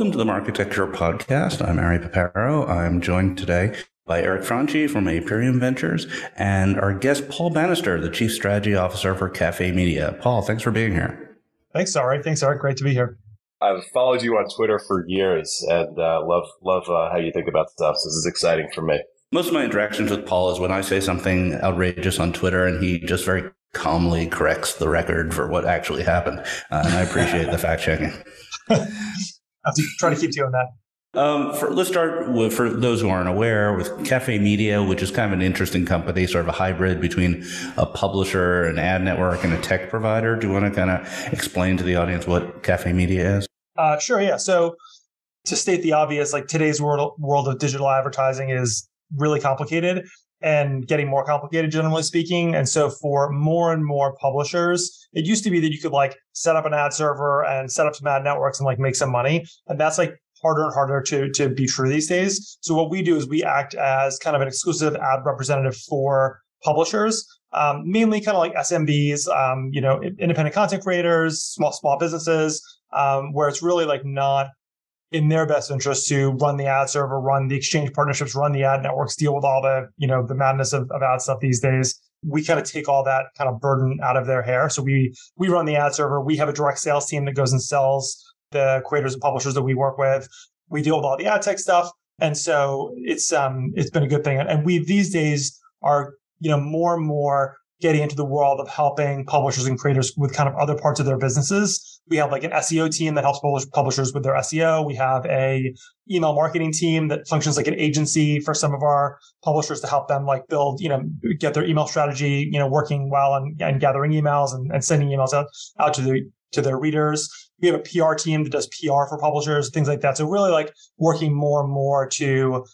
Welcome to the Marketecture Podcast. I'm Ari Paparo. I'm joined today by Eric Franchi from Aperium Ventures and our guest, Paul Bannister, the Chief Strategy Officer for Cafe Media. Paul, thanks for being here. Thanks, Ari. Thanks, Eric. Great to be here. I've followed you on Twitter for years and uh, love love uh, how you think about stuff. So this is exciting for me. Most of my interactions with Paul is when I say something outrageous on Twitter and he just very calmly corrects the record for what actually happened. Uh, and I appreciate the fact checking. Have to try to keep doing that. Um, for, let's start with, for those who aren't aware, with Cafe Media, which is kind of an interesting company, sort of a hybrid between a publisher, an ad network, and a tech provider. Do you want to kind of explain to the audience what Cafe Media is? Uh, sure, yeah. So to state the obvious, like today's world, world of digital advertising is really complicated and getting more complicated, generally speaking. And so for more and more publishers, it used to be that you could like set up an ad server and set up some ad networks and like make some money. And that's like harder and harder to, to be true these days. So what we do is we act as kind of an exclusive ad representative for publishers, um, mainly kind of like SMBs, um, you know, independent content creators, small, small businesses, um, where it's really like not in their best interest to run the ad server, run the exchange partnerships, run the ad networks, deal with all the, you know, the madness of, of ad stuff these days. We kind of take all that kind of burden out of their hair. So we, we run the ad server. We have a direct sales team that goes and sells the creators and publishers that we work with. We deal with all the ad tech stuff. And so it's, um, it's been a good thing. And we these days are, you know, more and more getting into the world of helping publishers and creators with kind of other parts of their businesses. We have like an SEO team that helps publishers with their SEO. We have a email marketing team that functions like an agency for some of our publishers to help them like build, you know, get their email strategy, you know, working well and, and gathering emails and, and sending emails out, out to the, to their readers. We have a PR team that does PR for publishers, things like that. So really like working more and more to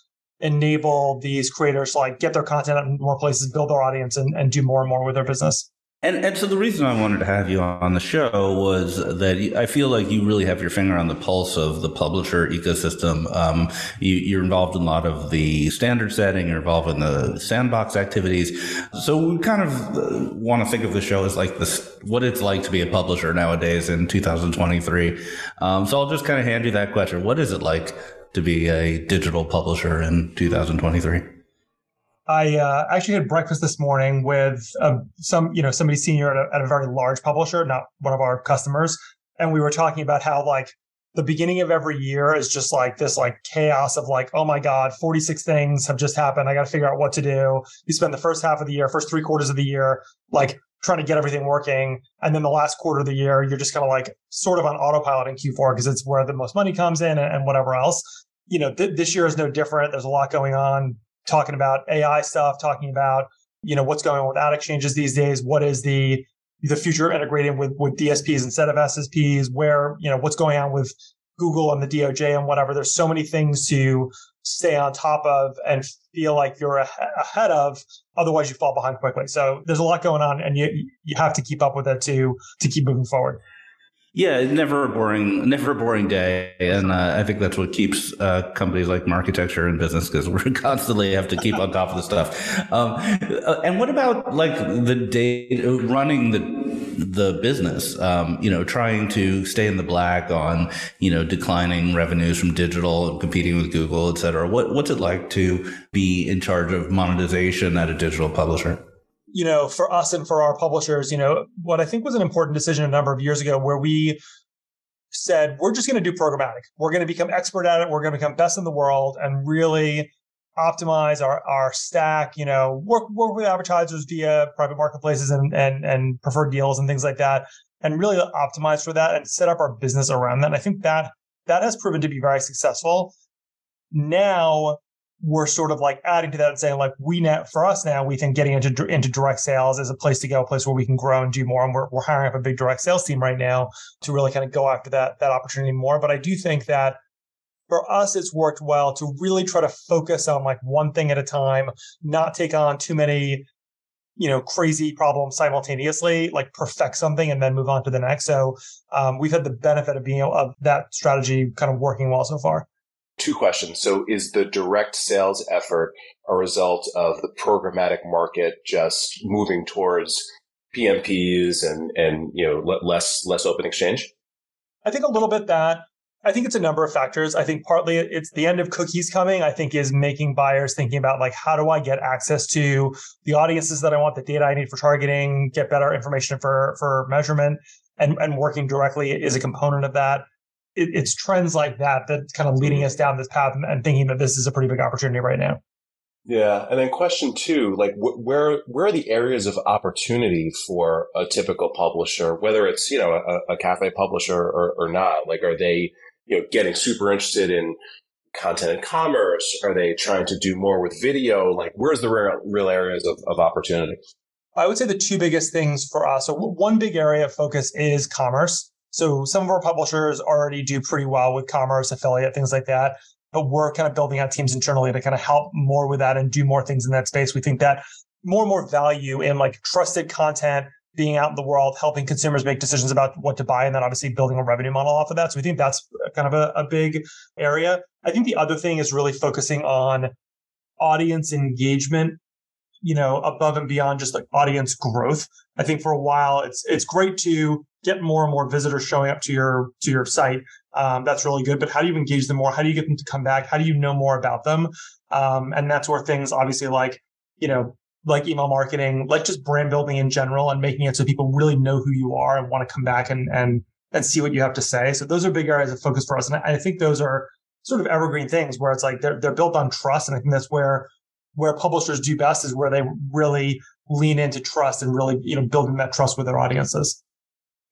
enable these creators to like get their content in more places, build their audience, and, and do more and more with their business. And and so the reason I wanted to have you on the show was that I feel like you really have your finger on the pulse of the publisher ecosystem. Um, you, are involved in a lot of the standard setting. You're involved in the sandbox activities. So we kind of uh, want to think of the show as like this, what it's like to be a publisher nowadays in 2023. Um, so I'll just kind of hand you that question. What is it like to be a digital publisher in 2023? I uh, actually had breakfast this morning with uh, some, you know, somebody senior at a, at a very large publisher, not one of our customers, and we were talking about how like the beginning of every year is just like this like chaos of like, oh my God, 46 things have just happened. I got to figure out what to do. You spend the first half of the year, first three quarters of the year, like trying to get everything working. And then the last quarter of the year, you're just kind of like sort of on autopilot in Q4 because it's where the most money comes in and, and whatever else you know, th- this year is no different. There's a lot going on, talking about AI stuff, talking about, you know, what's going on with ad exchanges these days. What is the the future of integrating with with DSPs instead of SSPs? Where you know what's going on with Google and the DOJ and whatever. There's so many things to stay on top of and feel like you're ahead of. Otherwise, you fall behind quickly. So there's a lot going on, and you you have to keep up with it to to keep moving forward. Yeah, never a boring, never a boring day, and uh, I think that's what keeps uh, companies like Marketecture in business because we constantly have to keep on top of the stuff. Um, uh, and what about like the day running the the business? Um, you know, trying to stay in the black on you know declining revenues from digital and competing with Google, et cetera. What what's it like to be in charge of monetization at a digital publisher? You know, for us and for our publishers, you know, what I think was an important decision a number of years ago where we said, we're just going to do programmatic. We're going to become expert at it. We're going to become best in the world and really optimize our, our stack, you know, work, work with advertisers via private marketplaces and, and, and preferred deals and things like that. And really optimize for that and set up our business around that. And I think that that has proven to be very successful. Now we're sort of like adding to that and saying like we now for us now we think getting into into direct sales is a place to go a place where we can grow and do more. And we're, we're hiring up a big direct sales team right now to really kind of go after that that opportunity more. But i do think that for us it's worked well to really try to focus on like one thing at a time not take on too many you know crazy problems simultaneously like perfect something and then move on to the next. So um, we've had the benefit of being of that strategy kind of working well so far two questions. So is the direct sales effort a result of the programmatic market just moving towards PMPs and, and, you know, less, less open exchange? I think a little bit that. I think it's a number of factors. I think partly it's the end of cookies coming, I think is making buyers thinking about like, how do I get access to the audiences that I want, the data I need for targeting, get better information for, for measurement and, and working directly is a component of that. It, it's trends like that that's kind of leading mm-hmm. us down this path and, and thinking that this is a pretty big opportunity right now. Yeah, and then question two, like wh- where where are the areas of opportunity for a typical publisher, whether it's you know a, a cafe publisher or, or not? Like, are they you know, getting super interested in content and commerce? Are they trying to do more with video? Like, where's the real, real areas of, of opportunity? I would say the two biggest things for us. So one big area of focus is commerce. So some of our publishers already do pretty well with commerce, affiliate, things like that. But we're kind of building out teams internally to kind of help more with that and do more things in that space. We think that more and more value in like trusted content being out in the world, helping consumers make decisions about what to buy, and then obviously building a revenue model off of that. So we think that's kind of a, a big area. I think the other thing is really focusing on audience engagement you know above and beyond just like audience growth i think for a while it's it's great to get more and more visitors showing up to your to your site um, that's really good but how do you engage them more how do you get them to come back how do you know more about them um, and that's where things obviously like you know like email marketing, like just brand building in general and making it so people really know who you are and want to come back and, and, and see what you have to say. So those are big areas of focus for us. And I think those are sort of evergreen things where it's like they're, they're built on trust. And I think that's where, where publishers do best is where they really lean into trust and really, you know, building that trust with their audiences.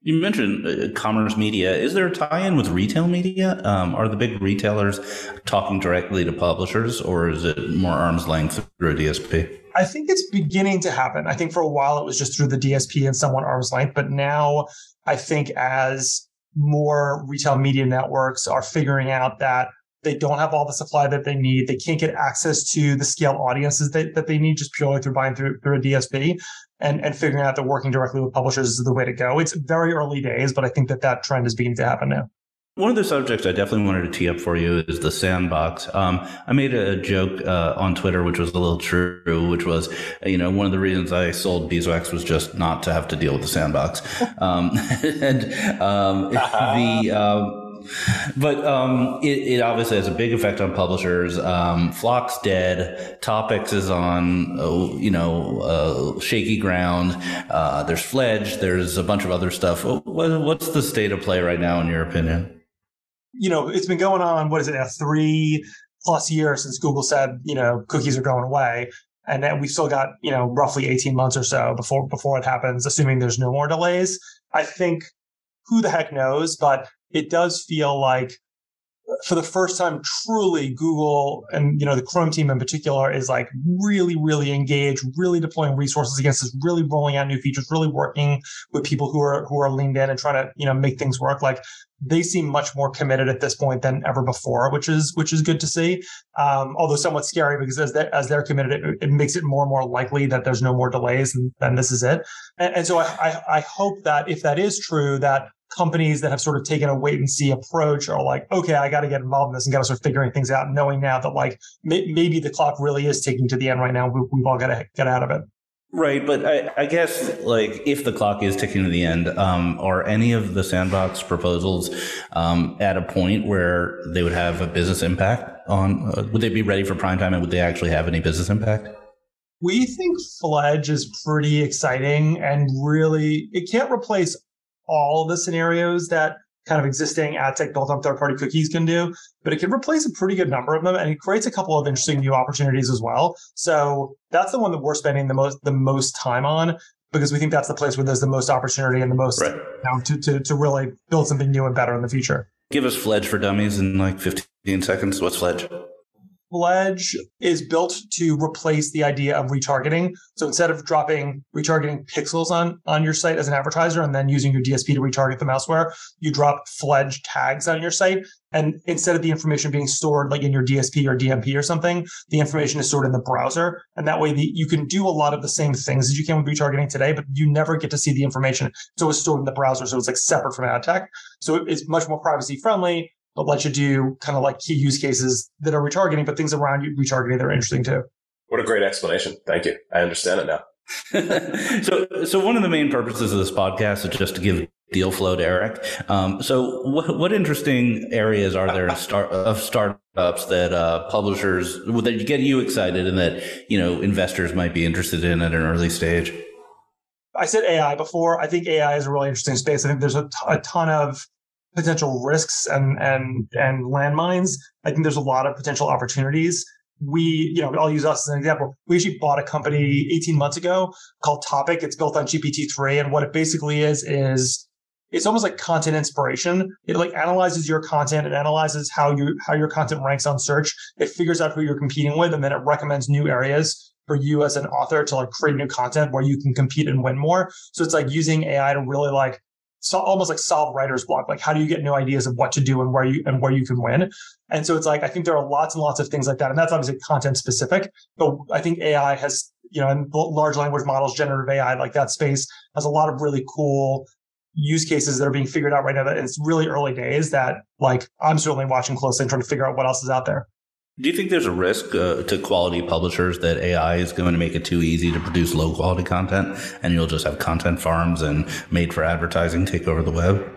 You mentioned uh, commerce media. Is there a tie-in with retail media? Um, are the big retailers talking directly to publishers, or is it more arm's length through a DSP? I think it's beginning to happen. I think for a while it was just through the DSP and somewhat arm's length, but now I think as more retail media networks are figuring out that they don't have all the supply that they need. They can't get access to the scale audiences that, that they need just purely through buying through, through a DSP and, and figuring out that working directly with publishers is the way to go. It's very early days, but I think that that trend is beginning to happen now. One of the subjects I definitely wanted to tee up for you is the sandbox. Um, I made a joke uh, on Twitter, which was a little true, which was, you know, one of the reasons I sold Beeswax was just not to have to deal with the sandbox. Um, and um, the um, but um, it, it, obviously has a big effect on publishers. Um, FLoC's dead. Topics is on, uh, you know, uh, shaky ground. Uh, there's Fledge. There's a bunch of other stuff. What, what's the state of play right now, in your opinion? you know, it's been going on, what is it now, three plus years since Google said, you know, cookies are going away. And then we've still got, you know, roughly 18 months or so before before it happens, assuming there's no more delays. I think who the heck knows, but it does feel like for the first time, truly Google and you know the Chrome team in particular is like really, really engaged, really deploying resources against this, really rolling out new features, really working with people who are who are leaned in and trying to you know make things work. Like they seem much more committed at this point than ever before, which is which is good to see. Um, although somewhat scary because as they, as they're committed, it, it, makes it more and more likely that there's no more delays and then this is it. And, and so I, I I hope that if that is true, that companies that have sort of taken a wait and see approach are like, okay, I got to get involved in this and got to start figuring things out, knowing now that like may- maybe the clock really is ticking to the end right now. We, have all got to get out of it. Right, but I, I, guess like if the clock is ticking to the end, um, are any of the sandbox proposals um, at a point where they would have a business impact on? Uh, would they be ready for prime time, and would they actually have any business impact? We think Fledge is pretty exciting and really it can't replace all the scenarios that kind of existing ad tech built on third party cookies can do, but it can replace a pretty good number of them and it creates a couple of interesting new opportunities as well. So that's the one that we're spending the most the most time on because we think that's the place where there's the most opportunity and the most right. you know, to, to to really build something new and better in the future. Give us Fledge for Dummies in like 15 seconds. What's Fledge? Fledge is built to replace the idea of retargeting. So instead of dropping retargeting pixels on, on your site as an advertiser and then using your DSP to retarget them elsewhere, you drop Fledge tags on your site. And instead of the information being stored like in your DSP or DMP or something, the information is stored in the browser. And that way the, you can do a lot of the same things as you can with retargeting today, but you never get to see the information. So it's stored in the browser. So it's like separate from ad tech. So it's much more privacy friendly but let you do kind of like key use cases that are retargeting, but things around you retargeting that are interesting too. What a great explanation. Thank you. I understand it now. so, so one of the main purposes of this podcast is just to give deal flow to Eric. Um, so, what, what interesting areas are there start, of startups that uh, publishers that get you excited and that you know investors might be interested in at an early stage? I said AI before. I think AI is a really interesting space. I think there's a, t- a ton of potential risks and and and landmines. I think there's a lot of potential opportunities. We, you know, I'll use us as an example. We actually bought a company 18 months ago called Topic. It's built on GPT-3, and what it basically is is it's almost like content inspiration. It like analyzes your content. It analyzes how you how your content ranks on search. It figures out who you're competing with, and then it recommends new areas for you as an author to like create new content where you can compete and win more. So it's like using AI to really like so almost like solve writer's block. Like how do you get new ideas of what to do and where you and where you can win? And so it's like I think there are lots and lots of things like that, and that's obviously content specific. But I think AI has you know, and large language models, generative AI, like that space has a lot of really cool use cases that are being figured out right now. That it's really early days. That like I'm certainly watching closely and trying to figure out what else is out there. Do you think there's a risk uh, to quality publishers that AI is going to make it too easy to produce low quality content and you'll just have content farms and made for advertising take over the web?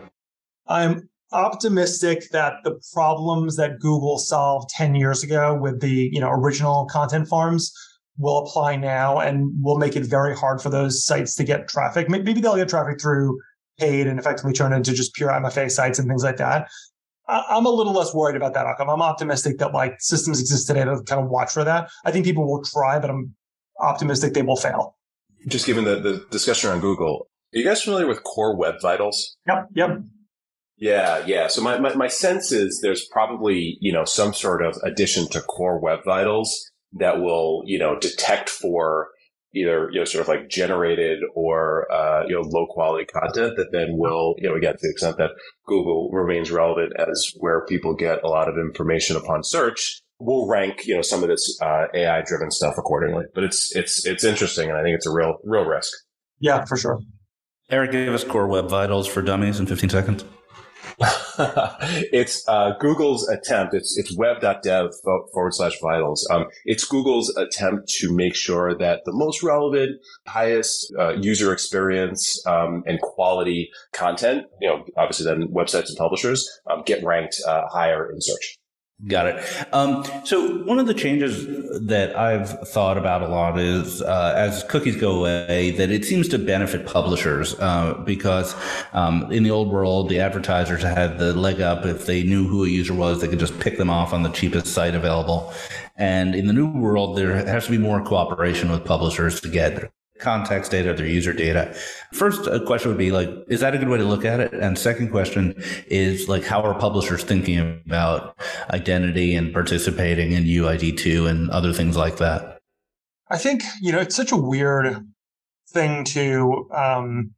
I'm optimistic that the problems that Google solved 10 years ago with the, you know, original content farms will apply now and will make it very hard for those sites to get traffic. Maybe they'll get traffic through paid and effectively turn into just pure MFA sites and things like that. I'm a little less worried about that outcome. I'm optimistic that like systems exist today to kind of watch for that. I think people will try, but I'm optimistic they will fail. Just given the, the discussion around Google, are you guys familiar with Core Web Vitals? Yep. Yep. Yeah, yeah. So my, my, my sense is there's probably, you know, some sort of addition to Core Web Vitals that will, you know, detect for either you know sort of like generated or uh, you know low quality content that then will you know again to the extent that Google remains relevant as where people get a lot of information upon search will rank you know some of this uh, AI driven stuff accordingly. But it's it's it's interesting and I think it's a real real risk. Yeah, for sure. Eric, give us core web vitals for dummies in 15 seconds. it's uh, Google's attempt. It's it's web.dev forward slash vitals. Um, it's Google's attempt to make sure that the most relevant, highest uh, user experience um, and quality content, you know, obviously then websites and publishers um, get ranked uh, higher in search. Got it. Um, so one of the changes that I've thought about a lot is uh, as cookies go away, that it seems to benefit publishers uh, because um, in the old world, the advertisers had the leg up. If they knew who a user was, they could just pick them off on the cheapest site available. And in the new world, there has to be more cooperation with publishers to get context data, their user data. First uh, question would be like, is that a good way to look at it? And second question is like, how are publishers thinking about identity and participating in UID2 and other things like that? I think, you know, it's such a weird thing to, um,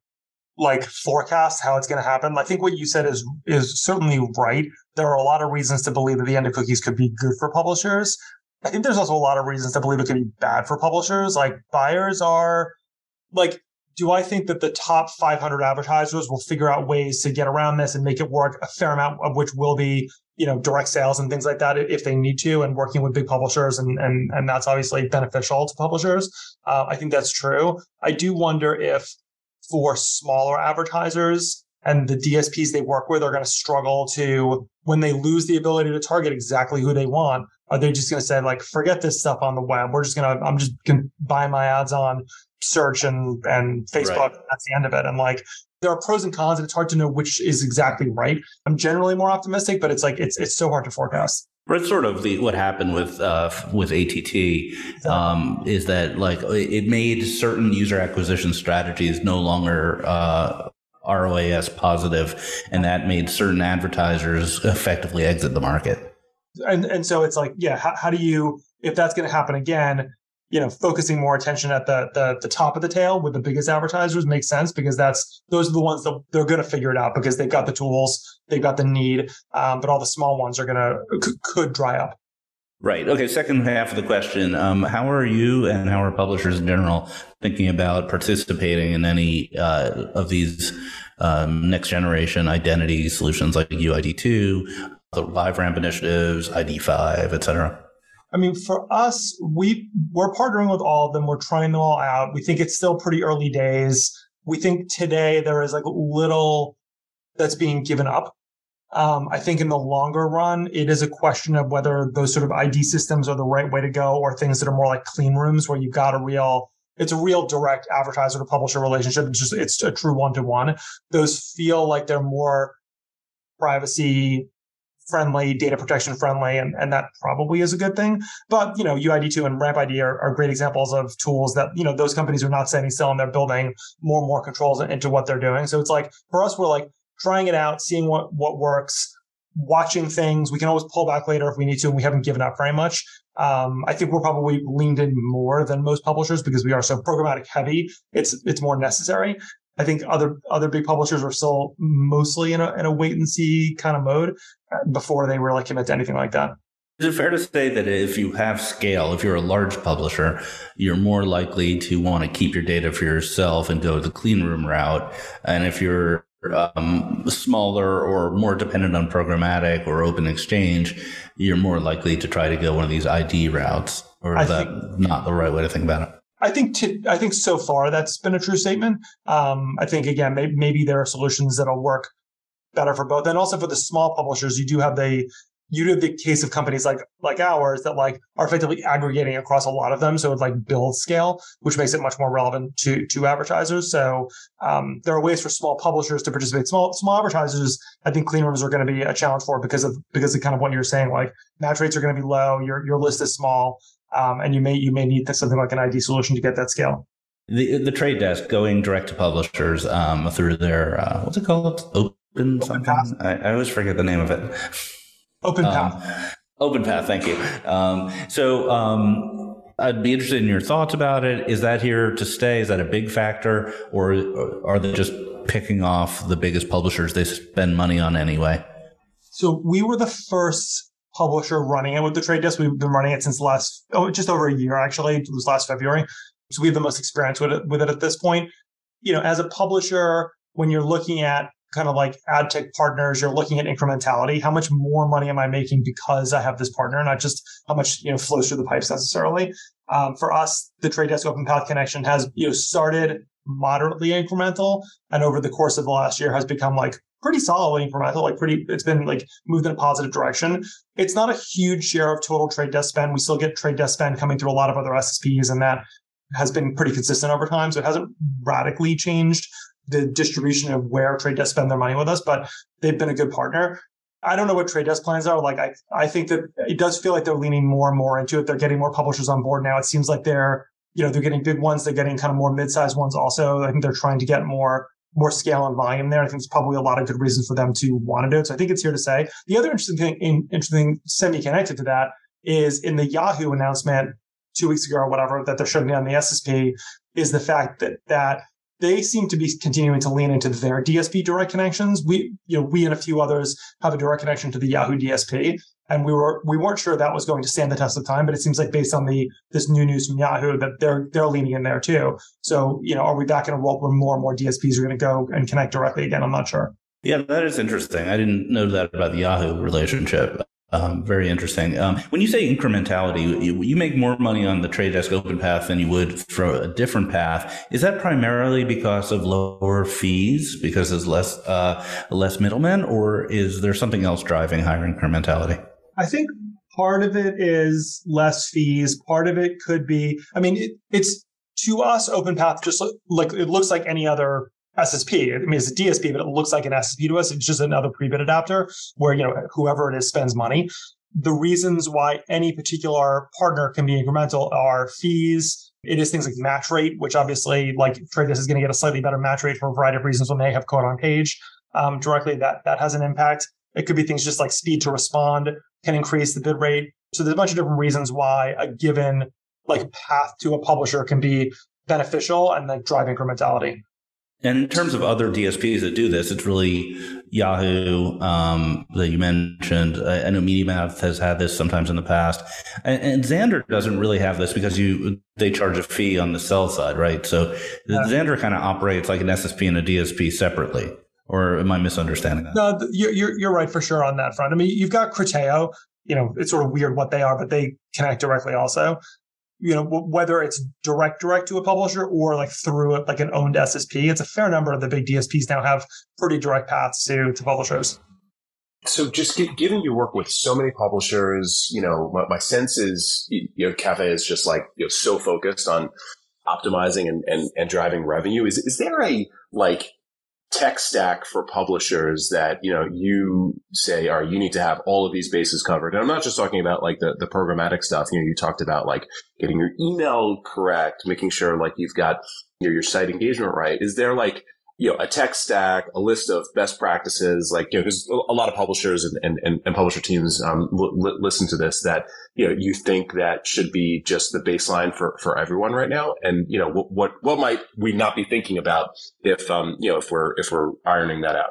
like forecast how it's going to happen. I think what you said is is certainly right. There are a lot of reasons to believe that the end of cookies could be good for publishers. I think there's also a lot of reasons to believe it could be bad for publishers. Like buyers are like, do I think that the top 500 advertisers will figure out ways to get around this and make it work? A fair amount of which will be, you know, direct sales and things like that if they need to, and working with big publishers, and and and that's obviously beneficial to publishers. Uh, I think that's true. I do wonder if for smaller advertisers and the DSPs they work with are going to struggle to when they lose the ability to target exactly who they want are they just going to say like, forget this stuff on the web? We're just going to, I'm just going to buy my ads on search and, and Facebook. Right. That's the end of it. And like, there are pros and cons and it's hard to know which is exactly right. I'm generally more optimistic, but it's like, it's, it's so hard to forecast. It's sort of the what happened with uh, with ATT um, is that like it made certain user acquisition strategies no longer uh, ROAS positive, and that made certain advertisers effectively exit the market and and so it's like yeah how, how do you if that's going to happen again you know focusing more attention at the, the the top of the tail with the biggest advertisers makes sense because that's those are the ones that they're going to figure it out because they've got the tools they've got the need um, but all the small ones are going to c- could dry up. Right. Okay second half of the question um, how are you and how are publishers in general thinking about participating in any uh, of these um, next generation identity solutions like uid2 the live LiveRamp initiatives, ID5, et cetera? I mean, for us, we we're partnering with all of them. We're trying them all out. We think it's still pretty early days. We think today there is like little that's being given up. Um, I think in the longer run, it is a question of whether those sort of ID systems are the right way to go, or things that are more like clean rooms where you've got a real it's a real direct advertiser to publisher relationship. It's just it's a true one to one. Those feel like they're more privacy friendly, data protection friendly, and, and that probably is a good thing. But, you know, UID2 and RampID are, are great examples of tools that, you know, those companies are not standing still and they're building more and more controls into what they're doing. So it's like, for us, we're like trying it out, seeing what, what works, watching things. We can always pull back later if we need to, and we haven't given up very much. Um, I think we're probably leaned in more than most publishers because we are so programmatic heavy. It's it's more necessary. I think other other big publishers are still mostly in a in a wait and see kind of mode uh, before they really commit to anything like that. Is it fair to say that if you have scale, if you're a large publisher, you're more likely to want to keep your data for yourself and go the clean room route? And if you're um, smaller or more dependent on programmatic or open exchange, you're more likely to try to go one of these ID routes? Or is I that think, not the right way to think about it? I think t- I think so far that's been a true statement. Um, I think again maybe, maybe there are solutions that'll work better for both, and also for the small publishers, you do have the you do have the case of companies like like ours that like are effectively aggregating across a lot of them, so it like build scale, which makes it much more relevant to to advertisers. So um, there are ways for small publishers to participate. Small small advertisers, I think clean rooms are going to be a challenge for because of because of kind of what you're saying. Like match rates are going to be low. Your your list is small um, and you may you may need something like an ID solution to get that scale. The the trade desk going direct to publishers um, through their uh, what's it called? Open, Open Path. I, I, always forget the name of it. Open um, Path. Open Path. Thank you. Um, so. Um, I'd be interested in your thoughts about it. Is that here to stay? Is that a big factor, or are they just picking off the biggest publishers they spend money on anyway? So we were the first publisher running it with the trade desk. We've been running it since last, oh, just over a year actually. It was last February. So we have the most experience with it, with it at this point. You know, as a publisher, when you're looking at kind of like ad tech partners, you're looking at incrementality. How much more money am I making because I have this partner, not just how much you know flows through the pipes necessarily. Um, for us, the Trade Desk Open Path connection has you know started moderately incremental, and over the course of the last year has become like pretty solidly incremental, like pretty, it's been like moved in a positive direction. It's not a huge share of total trade desk spend. We still get trade desk spend coming through a lot of other SSPs, and that has been pretty consistent over time. So it hasn't radically changed the distribution of where trade desk spend their money with us, but they've been a good partner. I don't know what trade desk plans are. Like I, I think that it does feel like they're leaning more and more into it. They're getting more publishers on board now. It seems like they're, you know, they're getting big ones. They're getting kind of more mid-sized ones also. I think they're trying to get more more scale and volume there. I think there's probably a lot of good reasons for them to want to do it. So I think it's here to say. The other interesting thing, interesting semi-connected to that is in the Yahoo announcement two weeks ago or whatever that they're shutting down the SSP is the fact that that they seem to be continuing to lean into their DSP direct connections. We, you know, we and a few others have a direct connection to the Yahoo DSP and we were we weren't sure that was going to stand the test of time but it seems like based on the this new news from yahoo that they're they're leaning in there too. So you know are we back in a world where more and more dsps are going to go and connect directly again? I'm not sure. Yeah that is interesting. I didn't know that about the yahoo relationship um, very interesting. Um, when you say incrementality, you, you, make more money on the trade desk open path than you would for a different path. Is that primarily because of lower fees, because there's less uh, less middlemen, or is there something else driving higher incrementality? I think part of it is less fees. Part of it could be, I mean, it, it's to us, open path just like it looks like any other SSP. I mean, it's a DSP, but it looks like an SSP to us. It's just another pre-bid adapter where, you know, whoever it is spends money. The reasons why any particular partner can be incremental are fees. It is things like match rate, which obviously like TradeDesk is going to get a slightly better match rate for a variety of reasons when they have code on page um, directly. That that has an impact. It could be things just like speed to respond can increase the bid rate. So there's a bunch of different reasons why a given like path to a publisher can be beneficial and like drive incrementality. And in terms of other DSPs that do this, it's really Yahoo um, that you mentioned. I know MediaMath has had this sometimes in the past, and, and, Xandr doesn't really have this because you they charge a fee on the sell side, right? So yeah. Xandr kind of operates like an SSP and a DSP separately. Or am I misunderstanding that? No, you're, you're right for sure on that front. I mean, you've got Criteo. You know, it's sort of weird what they are, but they connect directly also. You know, whether it's direct direct to a publisher or like through like an owned SSP. It's a fair number of the big DSPs now have pretty direct paths to to publishers. So, just given you work with so many publishers, you know, my, my sense is, you know, Cafe is just like you know so focused on optimizing and, and, and driving revenue. Is is there a like tech stack for publishers that you know you say are you need to have all of these bases covered. And i'm not just talking about like the, the programmatic stuff. You know you talked about like getting your email correct making sure like you've got your, your site engagement right. Is there like you know, a tech stack, a list of best practices, like, you know, because a lot of publishers and, and, and publisher teams um, listen to this that, you know, you think that should be just the baseline for, for everyone right now. And, you know, what, what, what might we not be thinking about if, um, you know, if we're, if we're ironing that out?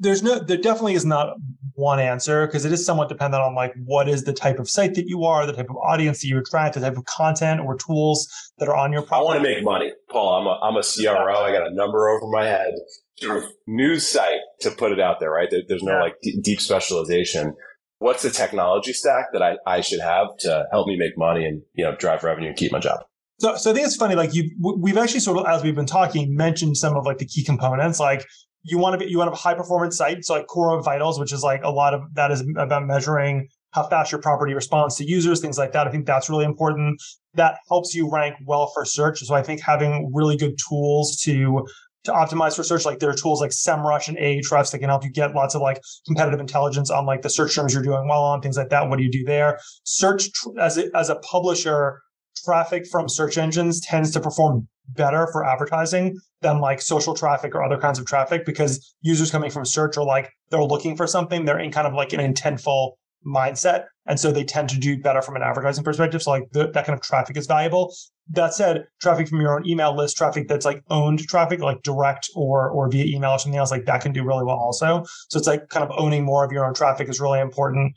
There's no there definitely is not one answer because it is somewhat dependent on like what is the type of site that you are the type of audience that you attract the type of content or tools that are on your product. i want to make money paul i'm a, I'm a cro i got a number over my head sort of news site to put it out there right there, there's no yeah. like d- deep specialization what's the technology stack that I, I should have to help me make money and you know drive revenue and keep my job so, so I think it's funny. Like you, we've actually sort of, as we've been talking, mentioned some of like the key components. Like you want to be you want to have a high performance site. So like Core Vitals, which is like a lot of that is about measuring how fast your property responds to users, things like that. I think that's really important. That helps you rank well for search. So I think having really good tools to to optimize for search, like there are tools like SEMrush and Ahrefs that can help you get lots of like competitive intelligence on like the search terms you're doing well on, things like that. What do you do there? Search as a, as a publisher, traffic from search engines tends to perform better for advertising than like social traffic or other kinds of traffic because users coming from search are like they're looking for something they're in kind of like an intentful mindset and so they tend to do better from an advertising perspective so like the, that kind of traffic is valuable. That said traffic from your own email list traffic that's like owned traffic like direct or or via email or something else like that can do really well also. So it's like kind of owning more of your own traffic is really important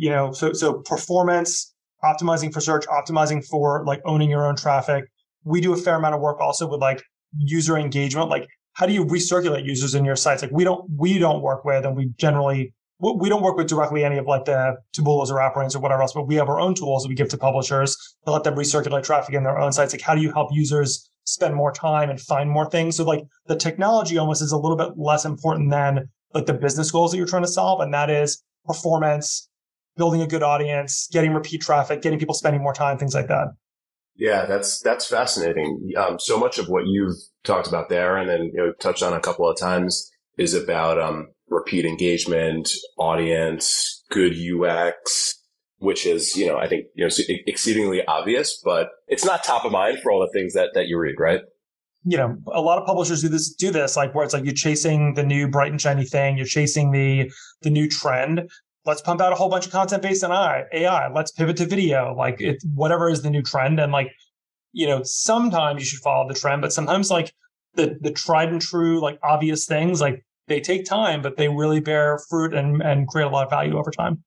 you know so so performance optimizing for search optimizing for like owning your own traffic we do a fair amount of work also with like user engagement. Like, how do you recirculate users in your sites? Like, we don't we don't work with, and we generally we don't work with directly any of like the Taboolas or Outbrains or whatever else, but we have our own tools that we give to publishers to let them recirculate traffic in their own sites. Like, how do you help users spend more time and find more things? So, like, the technology almost is a little bit less important than like the business goals that you're trying to solve, and that is performance, building a good audience, getting repeat traffic, getting people spending more time, things like that. Yeah, that's that's fascinating. Um, so much of what you've talked about there, and then you know touched on a couple of times, is about um, repeat engagement, audience, good UX, which is you know I think you know exceedingly obvious, but it's not top of mind for all the things that that you read, right? You know, a lot of publishers do this do this like where it's like you're chasing the new bright and shiny thing, you're chasing the the new trend, let's pump out a whole bunch of content based on AI. Let's pivot to video. Like it, whatever is the new trend. And like, you know, sometimes you should follow the trend, but sometimes like the the tried and true, like obvious things, like they take time, but they really bear fruit and and create a lot of value over time.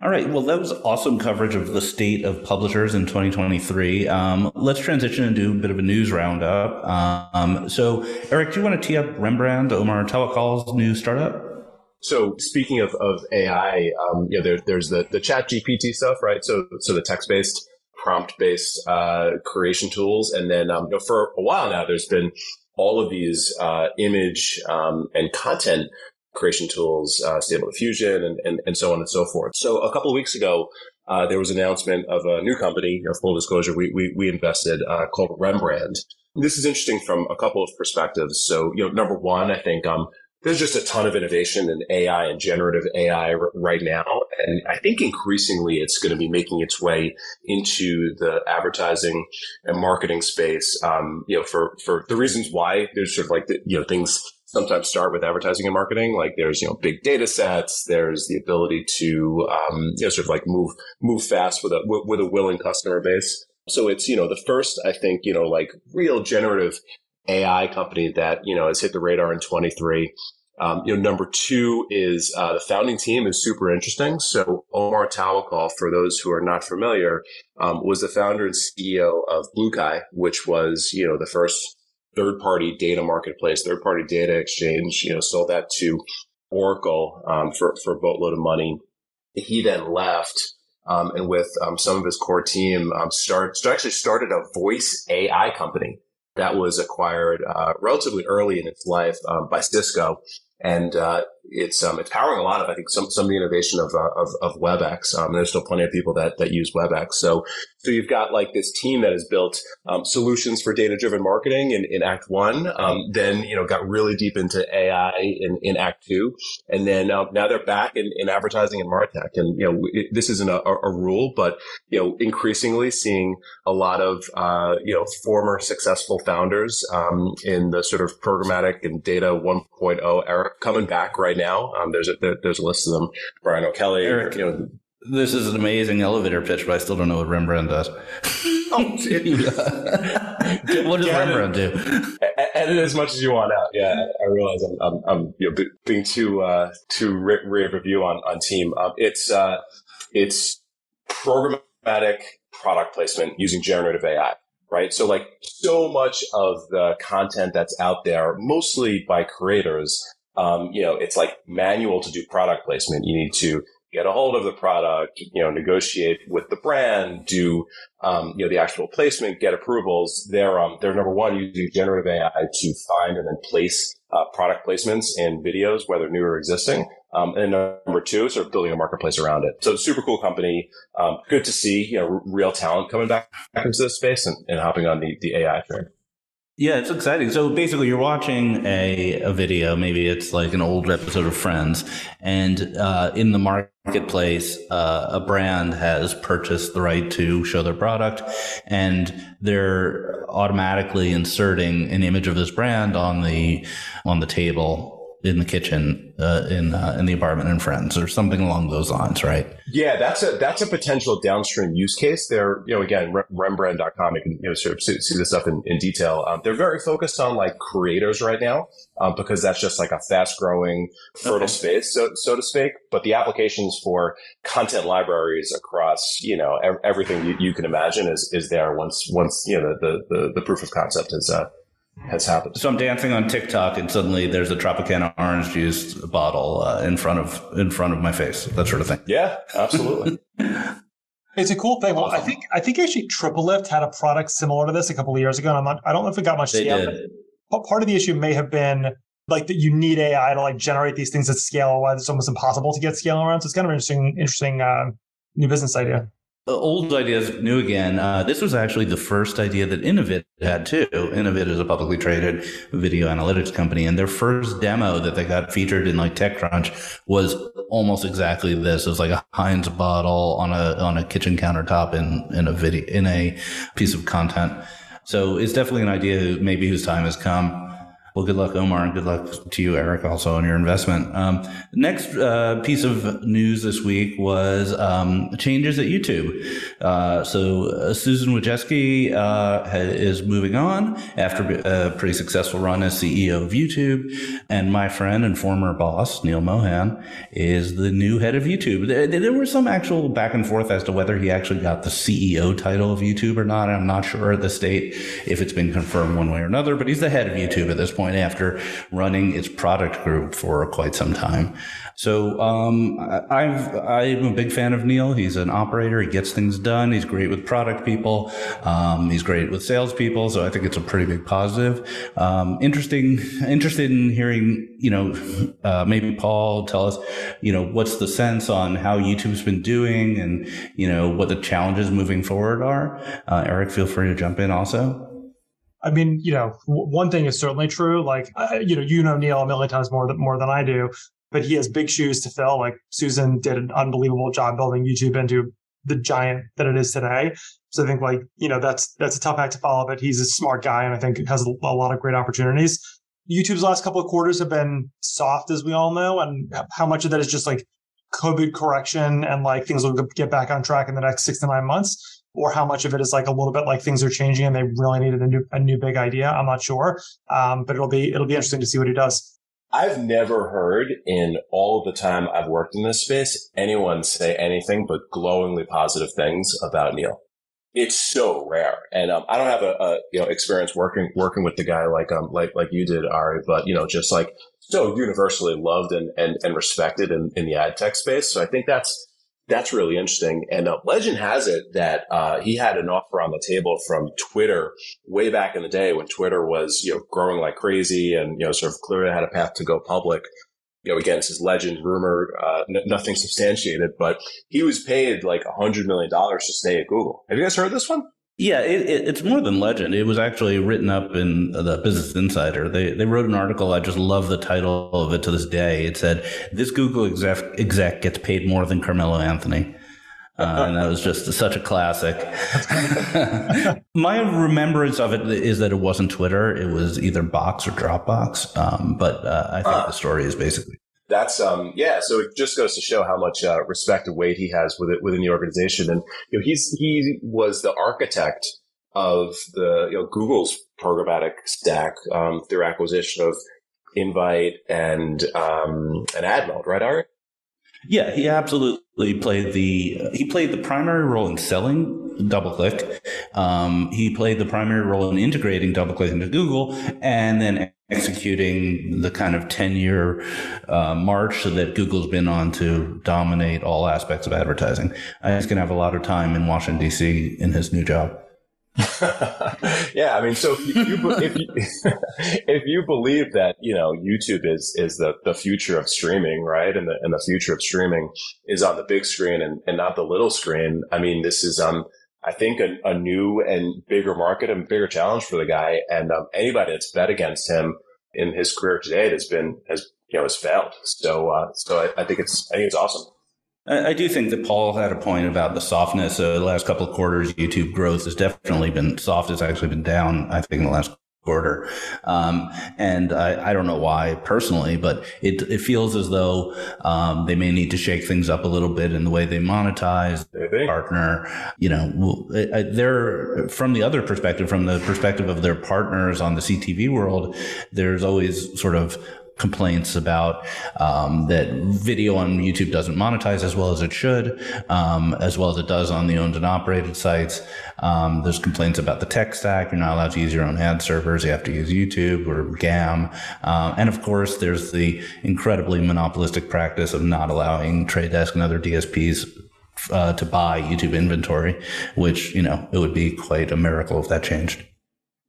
All right. Well, that was awesome coverage of the state of publishers in 2023. Um, let's transition and do a bit of a news roundup. Um, so, Eric, do you want to tee up Rembrandt, Omar Tawakol's new startup? So speaking of, of AI, um, you know, there, there's the, the chat GPT stuff, right? So, so the text based, prompt based, uh, creation tools. And then, um, you know, for a while now, there's been all of these, uh, image, um, and content creation tools, uh, Stable Diffusion and, and, and so on and so forth. So a couple of weeks ago, uh, there was an announcement of a new company, you know, full disclosure, we, we, we invested, uh, called Rembrandt. This is interesting from a couple of perspectives. So, you know, number one, I think, um, there's just a ton of innovation in AI and generative AI r- right now. And I think increasingly it's going to be making its way into the advertising and marketing space. Um, you know, for, for the reasons why there's sort of like, the, you know, things sometimes start with advertising and marketing. Like there's, you know, big data sets. There's the ability to, um, you know, sort of like move, move fast with a, with a willing customer base. So it's, you know, the first, I think, you know, like real generative AI company that, you know, has hit the radar in 23. Um, you know, number two is uh, the founding team is super interesting. So Omar Tawakol, for those who are not familiar, um, was the founder and CEO of Bluekai, which was you know the first third-party data marketplace, third-party data exchange. You know, sold that to Oracle um, for for a boatload of money. He then left um, and with um, some of his core team, um, start, actually started a voice AI company that was acquired uh, relatively early in its life um, by Cisco. And uh, it's um, it's powering a lot of I think some some of the innovation of uh, of, of WebEx. Um, there's still plenty of people that that use WebEx. So so you've got like this team that has built um, solutions for data driven marketing in, in Act One. Um, then you know got really deep into AI in, in Act Two, and then uh, now they're back in, in advertising and martech. And you know it, this isn't a, a, rule, but you know increasingly seeing a lot of uh, you know former successful founders um, in the sort of programmatic and data 1.0 era coming back right now. Um, there's a there, there's a list of them. Brian O'Kelly, Eric, you know. This is an amazing elevator pitch, but I still don't know what Rembrandt does. oh, what does Rembrandt do? Edit as much as you want out. Yeah, I realize I'm, I'm, I'm you know, being too uh, too rave review on on team. Um, it's uh, it's programmatic product placement using generative AI right? So like so much of the content that's out there, mostly by creators, um, you know, it's like manual to do product placement. You need to get a hold of the product, you know, negotiate with the brand, do, um, you know, the actual placement, get approvals. They're, um, they're number one using generative AI to find and then place uh, product placements in videos, whether new or existing. Um, and number two, sort of building a marketplace around it. So super cool company. Um, good to see, you know, real talent coming back, back into this space and, and hopping on the, the AI train. Yeah, it's exciting. So basically, you're watching a, a video. Maybe it's like an old episode of Friends, and uh, in the marketplace, uh, a brand has purchased the right to show their product, and they're automatically inserting an image of this brand on the on the table in the kitchen uh, in uh, in the apartment and friends or something along those lines right? Yeah that's a that's a potential downstream use case. There you know again rembrandt.com you can you know sort of see, see this stuff in, in detail. Um, they're very focused on like creators right now um, because that's just like a fast growing fertile okay. space so so to speak. But the applications for content libraries across you know everything you, you, can imagine is is there once once you know the the, the proof of concept is uh, has happened. So I'm dancing on TikTok, and suddenly there's a Tropicana orange juice bottle uh, in front of in front of my face, that sort of thing. Yeah, absolutely. it's a cool thing. Well, I think I think actually TripleLift had a product similar to this a couple of years ago. And I'm not, I don't know if it got much they scale. Did. But part of the issue may have been like that you need AI to like generate these things at scale, why it's almost impossible to get scale around. So it's kind of an interesting, interesting uh, new business idea old ideas new again. Uh, this was actually the first idea that Innovid had too. Innovid is a publicly traded video analytics company, and their first demo that they got featured in like TechCrunch was almost exactly this. It was like a Heinz bottle on a on a kitchen countertop in in a video in a piece of content. So it's definitely an idea maybe whose time has come. Well, good luck, Omar, and good luck to you, Eric, also on your investment. Um, next uh, piece of news this week was um, changes at YouTube. Uh, so uh, Susan Wojcicki uh, is moving on after a pretty successful run as CEO of YouTube, and my friend and former boss Neal Mohan is the new head of YouTube. There, there was some actual back and forth as to whether he actually got the CEO title of YouTube or not. I'm not sure at the state if it's been confirmed one way or another, but he's the head of YouTube at this point point after running its product group for quite some time. So um, I've I'm a big fan of Neal. He's an operator. He gets things done. He's great with product people. Um, he's great with salespeople. So I think it's a pretty big positive. Um, interesting. Interested in hearing. You know, uh, maybe Paul tell us. You know, what's the sense on how YouTube's been doing, and you know what the challenges moving forward are. Uh, Eric, feel free to jump in also. I mean, you know, one thing is certainly true. Like, uh, you know, you know Neal a million times more than more than I do, but he has big shoes to fill. Like Susan did an unbelievable job building YouTube into the giant that it is today. So I think like you know that's that's a tough act to follow, but he's a smart guy and I think has a lot of great opportunities. YouTube's last couple of quarters have been soft, as we all know, and how much of that is just like COVID correction and like things will get back on track in the next six to nine months or how much of it is like a little bit like things are changing and they really needed a new a new big idea. I'm not sure, um, but it'll be it'll be interesting to see what he does. I've never heard in all the time I've worked in this space anyone say anything but glowingly positive things about Neal. It's so rare, and um, I don't have a, a, you know experience working working with the guy like um like like you did, Ari, but you know just like so universally loved and and, and respected in, in the ad tech space. So I think that's That's really interesting. And uh, legend has it that uh, he had an offer on the table from Twitter way back in the day when Twitter was, you know, growing like crazy and, you know, sort of clearly had a path to go public. You know, again, this is legend, rumor, uh, n- nothing substantiated, but he was paid like a hundred million dollars to stay at Google. Have you guys heard this one? Yeah, it, it, it's more than legend. It was actually written up in the Business Insider. They they wrote an article. I just love the title of it to this day. It said, "This Google exec, exec gets paid more than Carmelo Anthony." Uh, and that was just such a classic. My remembrance of it is that it wasn't Twitter; it was either Box or Dropbox. Um, but uh, I think uh, the story is basically that's um yeah so it just goes to show how much uh, respect and weight he has with it within the organization and you know he's he was the architect of the you know google's programmatic stack um, through acquisition of invite and um and AdMeld right Ari? Yeah he absolutely played the he played the primary role in selling DoubleClick um, he played the primary role in integrating DoubleClick into google and then executing the kind of 10 year uh, march that Google's been on to dominate all aspects of advertising. Think he's going to have a lot of time in Washington, D.C. in his new job. yeah, I mean, so if you, if you, if you believe that you know YouTube is is the, the future of streaming, right, and the and the future of streaming is on the big screen and, and not the little screen, I mean, this is um I think a, a, new and bigger market and bigger challenge for the guy. And um, anybody that's bet against him in his career today has been has you know has failed. So uh, so I, I, think it's I think it's awesome. I, I do think that Paul had a point about the softness. Uh, the last couple of quarters, YouTube growth has definitely been soft. It's actually been down. I think in the last quarter. Um, and I, I, don't know why personally, but it, it feels as though um, they may need to shake things up a little bit in the way they monetize their partner. You know, they're from the other perspective, from the perspective of their partners on the CTV world, there's always sort of complaints about um, that video on YouTube doesn't monetize as well as it should, um, as well as it does on the owned and operated sites. Um, there's complaints about the tech stack. You're not allowed to use your own ad servers. You have to use YouTube or GAM. Uh, and of course, there's the incredibly monopolistic practice of not allowing Trade Desk and other DSPs uh, to buy YouTube inventory, which, you know, it would be quite a miracle if that changed.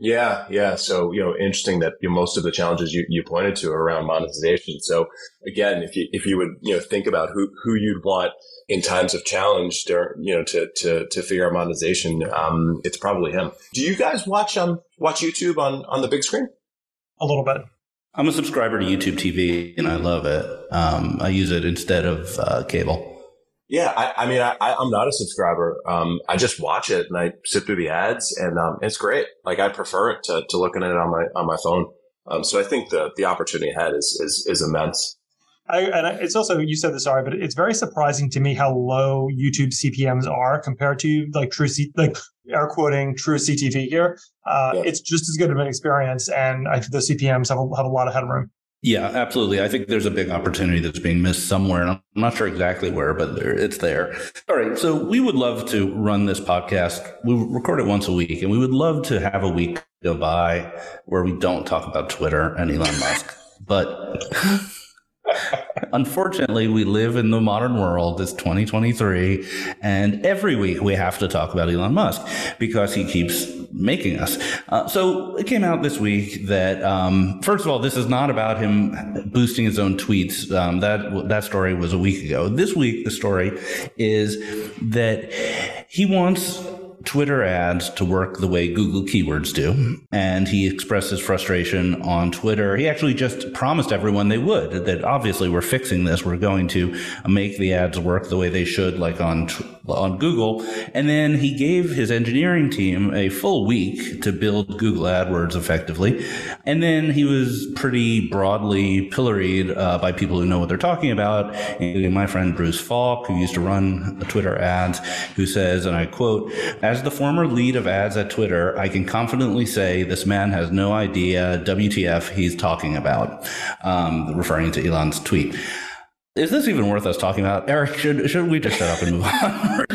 Yeah, yeah. So, you know, interesting that you know, most of the challenges you, you pointed to are around monetization. So again, if you, if you would, you know, think about who, who you'd want in times of challenge, you know, to, to, to figure out monetization, um, it's probably him. Do you guys watch, um, watch YouTube on, on the big screen? A little bit. I'm a subscriber to YouTube TV and I love it. Um, I use it instead of uh, cable. Yeah, I, I mean, I, am not a subscriber. Um, I just watch it and I sit through the ads, and um, it's great. Like I prefer it to, to looking at it on my on my phone. Um, so I think the the opportunity ahead is is, is immense. I, and it's also you said this sorry, but it's very surprising to me how low YouTube CPMS are compared to like true C, like air quoting true CTV here. Uh, yeah. It's just as good of an experience, and I think the CPMS have a, have a lot of headroom. Yeah, absolutely. I think there's a big opportunity that's being missed somewhere. And I'm not sure exactly where, but there, it's there. All right. So we would love to run this podcast. We record it once a week, and we would love to have a week go by where we don't talk about Twitter and Elon Musk. But Unfortunately, we live in the modern world. It's 2023. And every week we have to talk about Elon Musk because he keeps making us. Uh, so it came out this week that, um, first of all, this is not about him boosting his own tweets. Um, that, that story was a week ago. This week, the story is that he wants Twitter ads to work the way Google keywords do. And he expressed his frustration on Twitter. He actually just promised everyone they would, that obviously we're fixing this. We're going to make the ads work the way they should, like on, on Google. And then he gave his engineering team a full week to build Google AdWords effectively. And then he was pretty broadly pilloried uh, by people who know what they're talking about, including my friend Bruce Falck, who used to run Twitter ads, who says, and I quote, as the former lead of ads at Twitter, I can confidently say this man has no idea WTF he's talking about, um, referring to Elon's tweet. Is this even worth us talking about? Eric, should, should we just shut up and move on?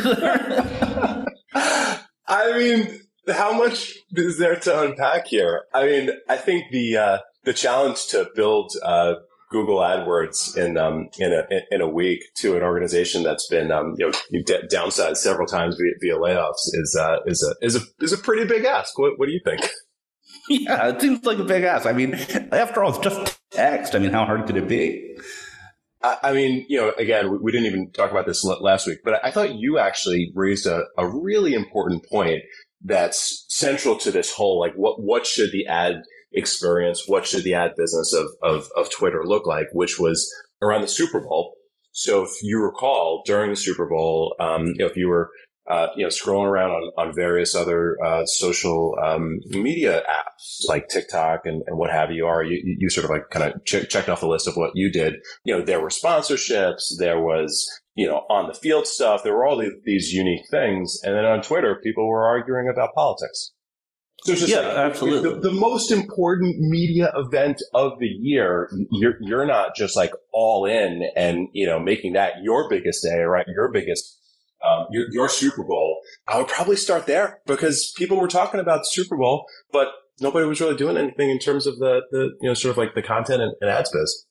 I mean, how much is there to unpack here? I mean, I think the, uh, the challenge to build, uh, Google AdWords in um, in a in a week to an organization that's been um, you know you've d- downsized several times via, via layoffs is uh, is a is a is a pretty big ask. What, what do you think? Yeah, it seems like a big ask. I mean, after all, it's just text. I mean, how hard could it be? I mean, you know, again, we didn't even talk about this last week, but I thought you actually raised a, a really important point that's central to this whole like what what should the ad experience, what should the ad business of of, of Twitter look like, which was around the Super Bowl. So if you recall, during the Super Bowl, um, you know, if you were uh, you know, scrolling around on, on various other uh, social um, media apps like TikTok and, and what have you are, you, you sort of like kind of ch- checked off the list of what you did. You know, there were sponsorships, there was, you know, on the field stuff, there were all these, these unique things. And then on Twitter, people were arguing about politics. So it's just yeah, like, absolutely. The, the, most important media event of the year, you're, you're not just like all in and, you know, making that your biggest day, right? Your biggest um, your, your Super Bowl, I would probably start there because people were talking about Super Bowl, but nobody was really doing anything in terms of the, the you know, sort of like the content and, and ads biz.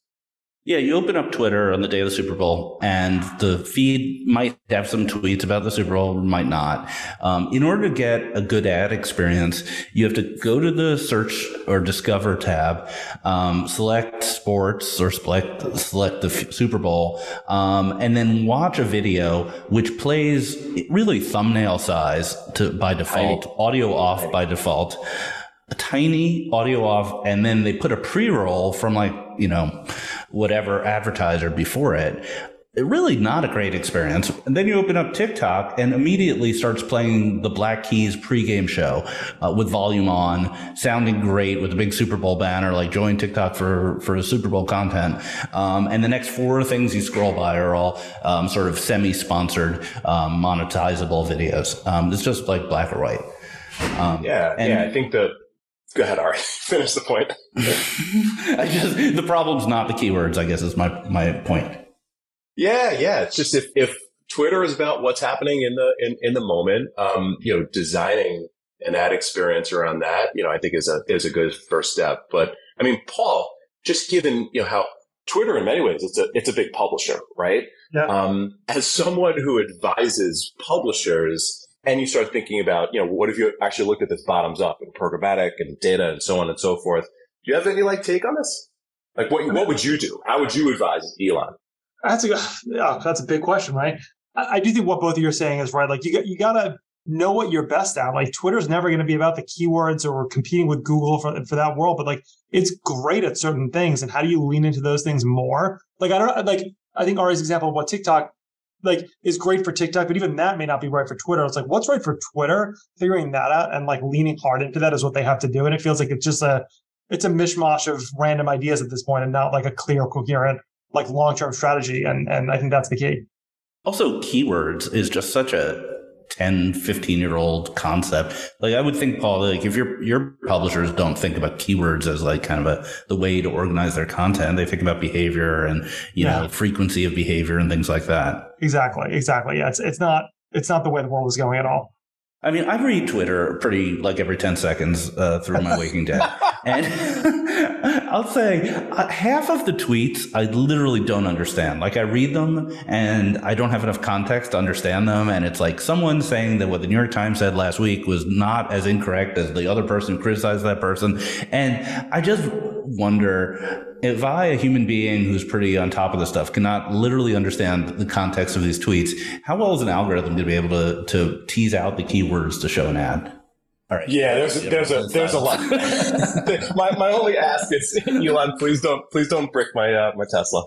Yeah, you open up Twitter on the day of the Super Bowl, and the feed might have some tweets about the Super Bowl, might not. Um, in order to get a good ad experience, you have to go to the search or discover tab, um, select sports or select select the Super Bowl, um, and then watch a video which plays really thumbnail size to by default, audio off by default a tiny audio off and then they put a pre-roll from like, you know, whatever advertiser before it. It really not a great experience. And then you open up TikTok and immediately starts playing the Black Keys pregame show uh, with volume on, sounding great with a big Super Bowl banner, like join TikTok for for Super Bowl content. Um, and the next four things you scroll by are all um, sort of semi-sponsored, um, monetizable videos. Um, it's just like black or white. Um, yeah, yeah. I think the Go ahead, Ari. Finish the point. I just the problem's not the keywords. I guess is my my point. Yeah, yeah. It's just if if Twitter is about what's happening in the in, in the moment, um, you know, designing an ad experience around that, you know, I think is a is a good first step. But I mean, Paul, just given you know how Twitter in many ways it's a it's a big publisher, right? Yeah. Um, as someone who advises publishers and you start thinking about, you know, what if you actually looked at this bottoms up and programmatic and data and so on and so forth? Do you have any like take on this? Like what, what would you do? How would you advise Elon? That's a, yeah, that's a big question, right? I, I do think what both of you are saying is right. Like you got, you gotta know what you're best at. Like Twitter's never going to be about the keywords or competing with Google for, for that world, but like it's great at certain things. And how do you lean into those things more? Like I don't like, I think Ari's example of what TikTok like is great for TikTok, but even that may not be right for Twitter. It's like what's right for Twitter, figuring that out and like leaning hard into that is what they have to do. And it feels like it's just a it's a mishmash of random ideas at this point and not like a clear, coherent, like long term strategy. And and I think that's the key. Also, keywords is just such a 10, 15 year old concept. Like I would think, Paul, like if your your publishers don't think about keywords as like kind of a the way to organize their content, they think about behavior and you yeah. know frequency of behavior and things like that. Exactly, exactly. Yeah, it's it's not it's not the way the world is going at all. I mean, I read Twitter pretty like every 10 seconds uh, through my waking day. and I'll say uh, half of the tweets I literally don't understand. Like I read them and I don't have enough context to understand them. And it's like someone saying that what the New York Times said last week was not as incorrect as the other person who criticized that person. And I just wonder if I, a human being who's pretty on top of this stuff, cannot literally understand the context of these tweets, how well is an algorithm going to be able to, to tease out the keywords to show an ad? All right. Yeah, there's there's a there's a lot. my my only ask is Elon, please don't please don't brick my uh, my Tesla.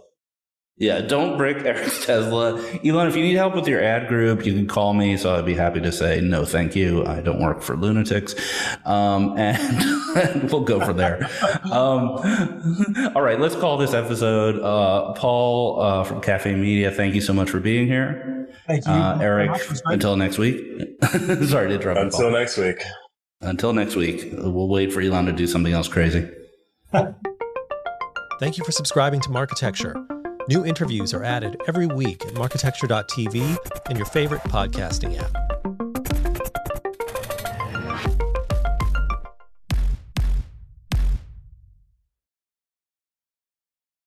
Yeah, don't brick Eric's Tesla. Elon, if you need help with your ad group, you can call me. So I'd be happy to say, no, thank you. I don't work for lunatics. Um, and, and, we'll go from there. Um, all right, let's call this episode. Uh, Paul uh, from Cafe Media, thank you so much for being here. Thank you. Uh, Eric, until next week. Sorry to interrupt. You. Until Paul. next week. Until next week. We'll wait for Elon to do something else crazy. Thank you for subscribing to Marketecture. New interviews are added every week at marketecture.tv and your favorite podcasting app.